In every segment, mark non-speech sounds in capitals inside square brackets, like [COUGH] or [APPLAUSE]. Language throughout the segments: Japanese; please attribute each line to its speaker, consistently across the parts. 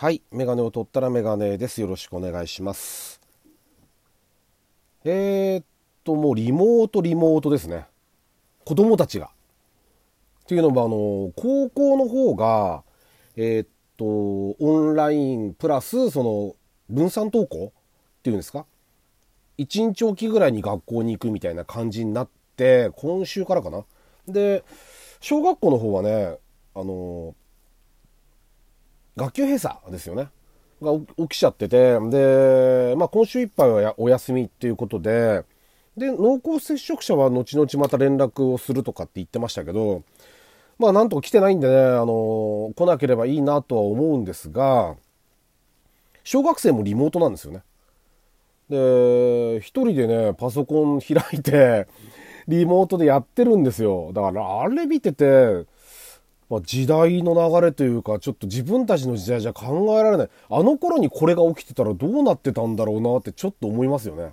Speaker 1: はい。メガネを取ったらメガネです。よろしくお願いします。えー、っと、もうリモート、リモートですね。子供たちが。っていうのも、あの、高校の方が、えー、っと、オンラインプラス、その、分散登校？っていうんですか？一日おきぐらいに学校に行くみたいな感じになって、今週からかな。で、小学校の方はね、あの、学級閉鎖ですよね。が起きちゃってて、で、まあ今週いっぱいはお休みっていうことで、で、濃厚接触者は後々また連絡をするとかって言ってましたけど、まあなんとか来てないんでね、あの、来なければいいなとは思うんですが、小学生もリモートなんですよね。で、一人でね、パソコン開いて、リモートでやってるんですよ。だからあれ見てて、まあ、時代の流れというか、ちょっと自分たちの時代じゃ考えられない。あの頃にこれが起きてたらどうなってたんだろうなってちょっと思いますよね。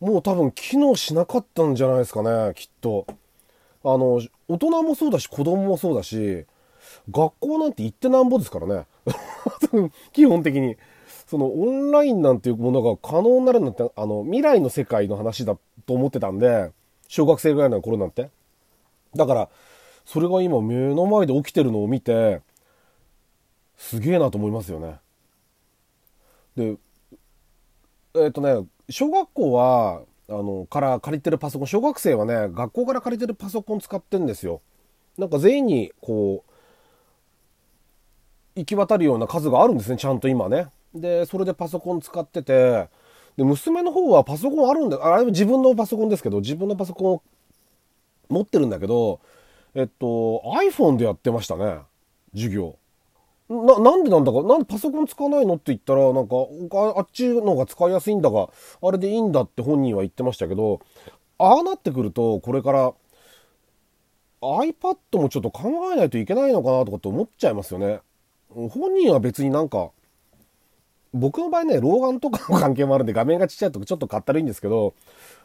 Speaker 1: もう多分機能しなかったんじゃないですかね、きっと。あの、大人もそうだし、子供もそうだし、学校なんて行ってなんぼですからね。[LAUGHS] 基本的に。そのオンラインなんていうものが可能になるなんて、あの、未来の世界の話だと思ってたんで、小学生ぐらいの頃なんて。だから、それが今目の前で起きてるのを見て、すげえなと思いますよね。で、えっ、とね、小学校は、あの、から借りてるパソコン、小学生はね、学校から借りてるパソコン使ってんですよ。なんか全員に、こう、行き渡るような数があるんですね、ちゃんと今ね。で、それでパソコン使ってて、で、娘の方はパソコンあるんだ、あれも自分のパソコンですけど、自分のパソコンを持ってるんだけど、えっと、iPhone でやってましたね、授業。な、なんでなんだか、なんでパソコン使わないのって言ったら、なんか、あっちの方が使いやすいんだが、あれでいいんだって本人は言ってましたけど、ああなってくると、これから iPad もちょっと考えないといけないのかなとかって思っちゃいますよね。本人は別になんか、僕の場合ね、老眼とかの関係もあるんで画面がちっちゃいとちょっとかったるいんですけど、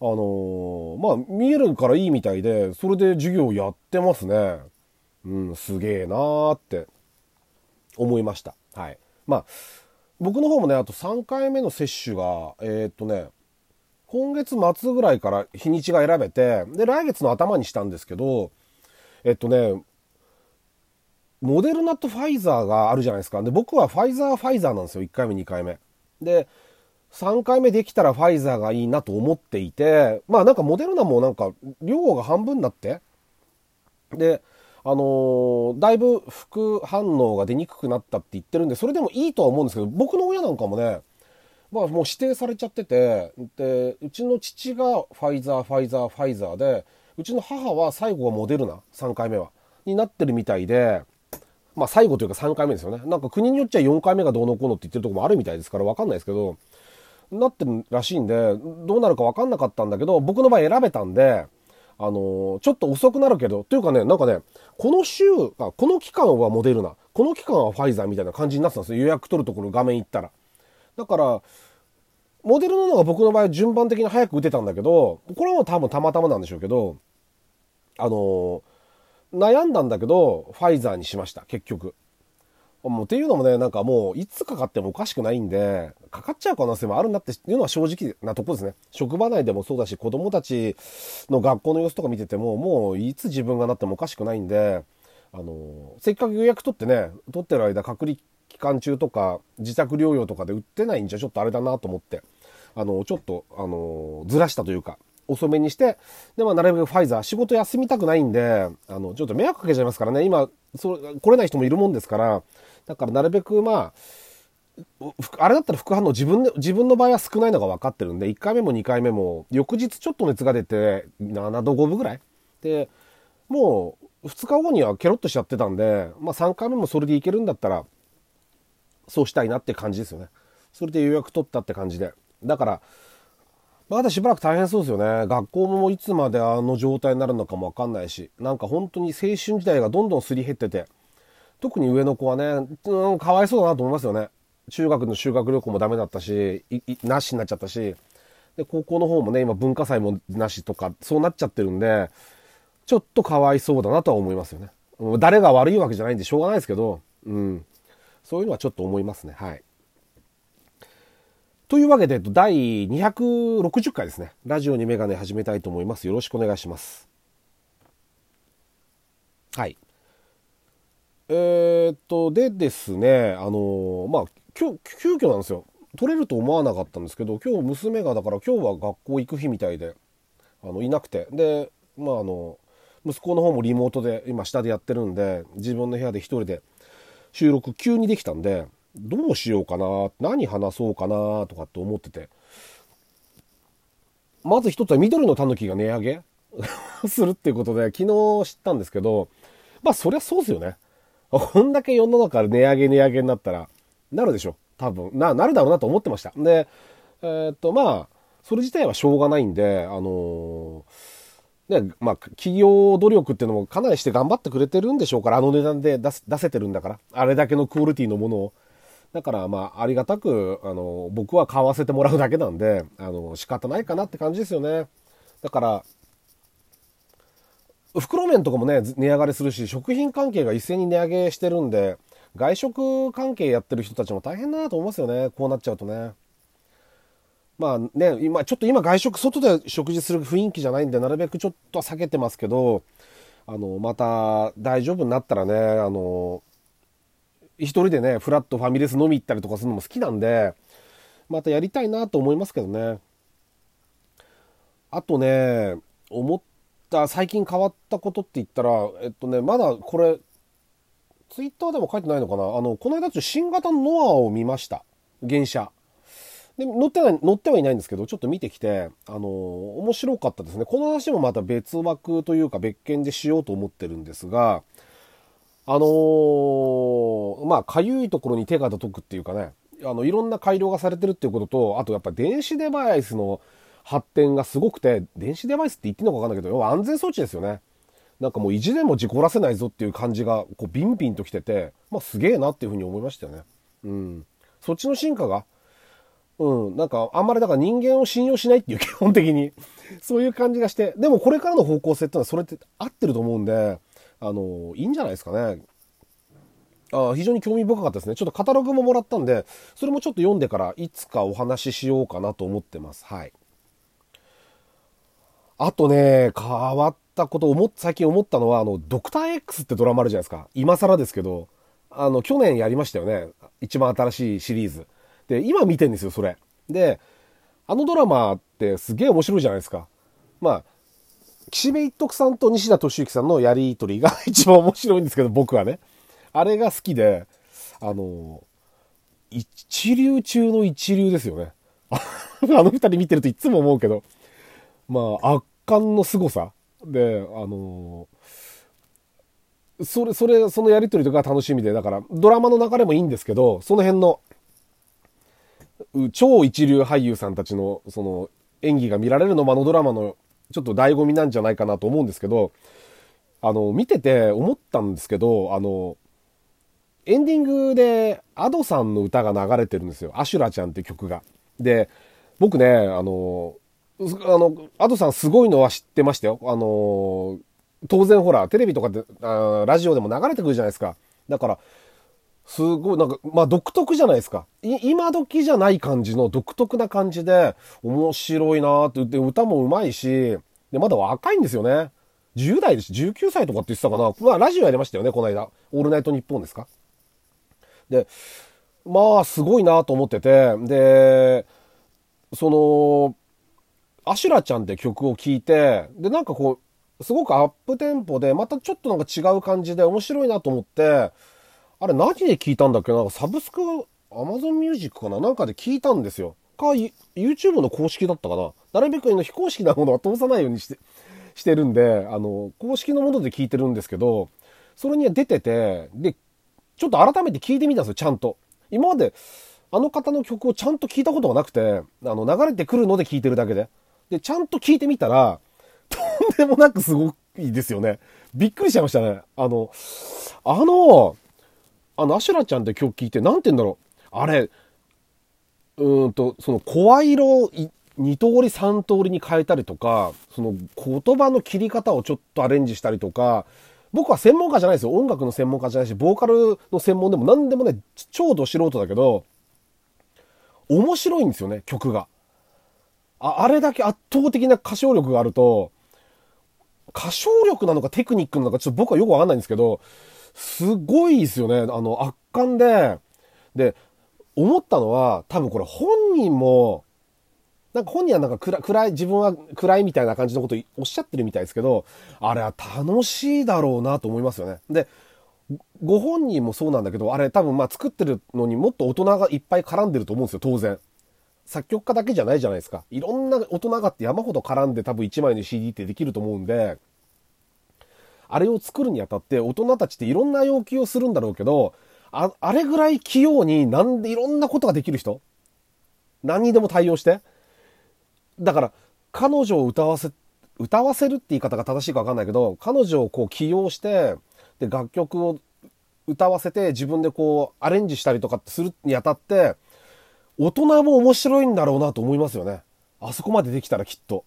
Speaker 1: あのーまあ、見えるからいいみたいで、それで授業やってますね。うん、すげえなーって思いました。はい。まあ、僕の方もね、あと3回目の接種が、えー、っとね、今月末ぐらいから日にちが選べて、で、来月の頭にしたんですけど、えっとね、モデルナとファイザーがあるじゃないですか。で、僕はファイザー、ファイザーなんですよ。1回目、2回目。で、3回目できたらファイザーがいいなと思っていて、まあなんかモデルナもなんか量が半分になって、で、あのーだいぶ副反応が出にくくなったって言ってるんで、それでもいいとは思うんですけど、僕の親なんかもね、まあもう指定されちゃってて、で、うちの父がファイザー、ファイザー、ファイザーで、うちの母は最後はモデルナ、3回目は、になってるみたいで、まあ最後というか3回目ですよね。なんか国によっちゃ4回目がどうのこうのって言ってるとこもあるみたいですからわかんないですけど、なってるらしいんで、どうなるかわかんなかったんだけど、僕の場合選べたんで、あのーちょっと遅くなるけど、というかね、なんかね、この週、あこの期間はモデルナ、この期間はファイザーみたいな感じになってたんですよ。予約取るところ画面行ったら。だから、モデルナのが僕の場合順番的に早く打てたんだけど、これは多分たまたまなんでしょうけど、あのー悩んだんだけど、ファイザーにしました、結局。もうっていうのもね、なんかもう、いつかかってもおかしくないんで、かかっちゃう可能性もあるなっていうのは正直なとこですね。職場内でもそうだし、子供たちの学校の様子とか見てても、もういつ自分がなってもおかしくないんで、あの、せっかく予約取ってね、取ってる間隔離期間中とか、自宅療養とかで売ってないんじゃちょっとあれだなと思って、あの、ちょっと、あの、ずらしたというか、遅めにして、で、まあ、なるべくファイザー、仕事休みたくないんで、あの、ちょっと迷惑かけちゃいますからね、今、そ、来れない人もいるもんですから、だからなるべく、まあ、あれだったら副反応自分で、自分の場合は少ないのが分かってるんで、1回目も2回目も、翌日ちょっと熱が出て、7度5分ぐらいで、もう、2日後にはケロッとしちゃってたんで、まあ3回目もそれでいけるんだったら、そうしたいなって感じですよね。それで予約取ったって感じで。だから、まだしばらく大変そうですよね。学校もいつまであの状態になるのかもわかんないし、なんか本当に青春時代がどんどんすり減ってて、特に上の子はね、うん、かわいそうだなと思いますよね。中学の修学旅行もダメだったし、なしになっちゃったし、で、高校の方もね、今文化祭もなしとか、そうなっちゃってるんで、ちょっとかわいそうだなとは思いますよね。誰が悪いわけじゃないんでしょうがないですけど、うん。そういうのはちょっと思いますね。はい。というわけで、第260回ですね。ラジオにメガネ始めたいと思います。よろしくお願いします。はい。えー、っと、でですね、あのー、まあ、今日、急遽なんですよ。取れると思わなかったんですけど、今日娘がだから今日は学校行く日みたいで、あの、いなくて。で、まああの、息子の方もリモートで今下でやってるんで、自分の部屋で一人で収録急にできたんで、どうしようかな、何話そうかなとかって思ってて。まず一つは緑のタヌキが値上げ [LAUGHS] するっていうことで、昨日知ったんですけど、まあそりゃそうですよね。こんだけ世の中値上げ値上げになったら、なるでしょ。多分。な、なるだろうなと思ってました。で、えー、っと、まあ、それ自体はしょうがないんで、あのー、ね、まあ、企業努力っていうのもかなりして頑張ってくれてるんでしょうから、あの値段で出出せてるんだから、あれだけのクオリティのものを。だからまあ、ありがたく、あの、僕は買わせてもらうだけなんで、あの、仕方ないかなって感じですよね。だから、袋麺とかもね、値上がりするし、食品関係が一斉に値上げしてるんで、外食関係やってる人たちも大変だなと思いますよね。こうなっちゃうとね。まあね、今、ちょっと今外食、外で食事する雰囲気じゃないんで、なるべくちょっと避けてますけど、あの、また大丈夫になったらね、あの、一人でね、フラットファミレス飲み行ったりとかするのも好きなんで、またやりたいなと思いますけどね。あとね、思った、最近変わったことって言ったら、えっとね、まだこれ、ツイッターでも書いてないのかな？あの、この間ちょっと新型のノアを見ました。原車。で、乗ってない、乗ってはいないんですけど、ちょっと見てきて、あの面白かったですね。この話もまた別枠というか別件でしようと思ってるんですが、あのー、まあ、かゆいところに手が届くっていうかね、あの、いろんな改良がされてるっていうことと、あとやっぱ電子デバイスの発展がすごくて、電子デバイスって言っていいのかわかんないけど、要は安全装置ですよね。なんかもう意地でも事故らせないぞっていう感じが、こう、ビンビンと来てて、まあ、すげえなっていうふうに思いましたよね。うん。そっちの進化が、うん、なんか、あんまりだから人間を信用しないっていう基本的にそういう感じがして、でもこれからの方向性ってのはそれって合ってると思うんで、あの、いいんじゃないですかね。あ非常に興味深かったですね。ちょっとカタログももらったんで、それもちょっと読んでからいつかお話ししようかなと思ってます。はい。あとね、変わったこと思っ、最近思ったのは、あの、ドクター X ってドラマあるじゃないですか。今更ですけど、あの、去年やりましたよね。一番新しいシリーズ。で、今見てんですよ、それ。で、あのドラマってすげえ面白いじゃないですか。まあ、岸辺一徳さんと西田敏行さんのやりとりが [LAUGHS] 一番面白いんですけど、僕はね。あれが好きで、あの、一流中の一流ですよね。[LAUGHS] あの二人見てるといつも思うけど、まあ、圧巻の凄さで、あのそれ、それ、そのやりとりとか楽しみで、だから、ドラマの流れもいいんですけど、その辺の、超一流俳優さんたちの、その、演技が見られるのもあのドラマのちょっと醍醐味なんじゃないかなと思うんですけど、あの、見てて思ったんですけど、あの、エンディングで Ado さんの歌が流れてるんですよ。アシュラちゃんって曲が。で、僕ね、あの、あの、Ado さんすごいのは知ってましたよ。あの、当然ほら、テレビとかで、あラジオでも流れてくるじゃないですか。だから、すごい、なんか、まあ独特じゃないですか。今時じゃない感じの独特な感じで、面白いなって言って、歌も上手いし、で、まだ若いんですよね。10代です。19歳とかって言ってたかな。まあラジオやりましたよね、この間。オールナイトニッポンですか。で、まあすごいなと思ってて、で、その、アシュラちゃんって曲を聴いて、で、なんかこう、すごくアップテンポで、またちょっとなんか違う感じで面白いなと思って、あれ何で聞いたんだっけ？なんかサブスク、アマゾンミュージックかな？なんかで聞いたんですよ。か、YouTube の公式だったかな？なるべくの非公式なものは通さないようにして、してるんで、あの、公式のもので聞いてるんですけど、それには出てて、で、ちょっと改めて聞いてみたんですよ、ちゃんと。今まで、あの方の曲をちゃんと聞いたことがなくて、あの、流れてくるので聞いてるだけで。で、ちゃんと聞いてみたら、[LAUGHS] とんでもなくすごいですよね。びっくりしちゃいましたね。あの、あの、あの、アシュラちゃんって曲聞いて、なんて言うんだろう。あれ、うんと、その声色を、2通り3通りに変えたりとか、その言葉の切り方をちょっとアレンジしたりとか、僕は専門家じゃないですよ。音楽の専門家じゃないし、ボーカルの専門でも何でもね、超ど素人だけど、面白いんですよね、曲が。ああれだけ圧倒的な歌唱力があると、歌唱力なのかテクニックなのかちょっと僕はよくわかんないんですけど、すごいですよね。あの、圧巻で、で、思ったのは、多分これ本人も、なんか本人はなんか暗暗い、自分は暗いみたいな感じのことおっしゃってるみたいですけど、あれは楽しいだろうなと思いますよね。で、ご本人もそうなんだけど、あれ多分まあ作ってるのにもっと大人がいっぱい絡んでると思うんですよ、当然。作曲家だけじゃないじゃないですか。いろんな大人がって山ほど絡んで多分1枚の CD ってできると思うんで、あれを作るにあたって大人たちっていろんな要求をするんだろうけど、ああれぐらい器用になんでいろんなことができる人？何にでも対応して？だから、彼女を歌わせ、歌わせるって言い方が正しいかわかんないけど、彼女をこう起用して、で、楽曲を歌わせて自分でこうアレンジしたりとかするにあたって、大人も面白いんだろうなと思いますよね。あそこまでできたらきっと。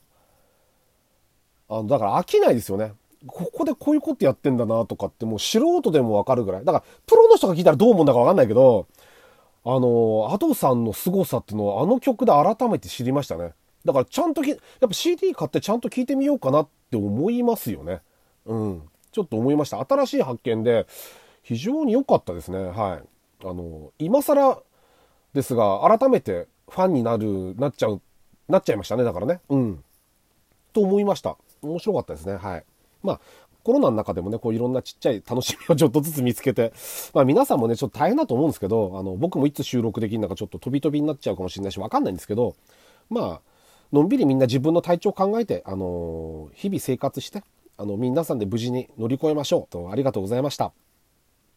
Speaker 1: あの、だから飽きないですよね。ここでこういうことやってんだなとかってもう素人でもわかるぐらい。だから、プロの人が聞いたらどう思うんだかわかんないけど、あの、アドさんの凄さっていうのはあの曲で改めて知りましたね。だからちゃんとき、やっぱ CD 買ってちゃんと聞いてみようかなって思いますよね。うん。ちょっと思いました。新しい発見で、非常に良かったですね。はい。あの、今更ですが、改めてファンになる、なっちゃう、なっちゃいましたね。だからね。うん。と思いました。面白かったですね。はい。まあ、コロナの中でもね、こういろんなちっちゃい楽しみをちょっとずつ見つけて、[LAUGHS] まあ皆さんもね、ちょっと大変だと思うんですけど、あの、僕もいつ収録できるのかちょっと飛び飛びになっちゃうかもしれないし、わかんないんですけど、まあ、のんびりみんな自分の体調を考えて、あのー、日々生活して、あの、皆さんで無事に乗り越えましょうと、ありがとうございました。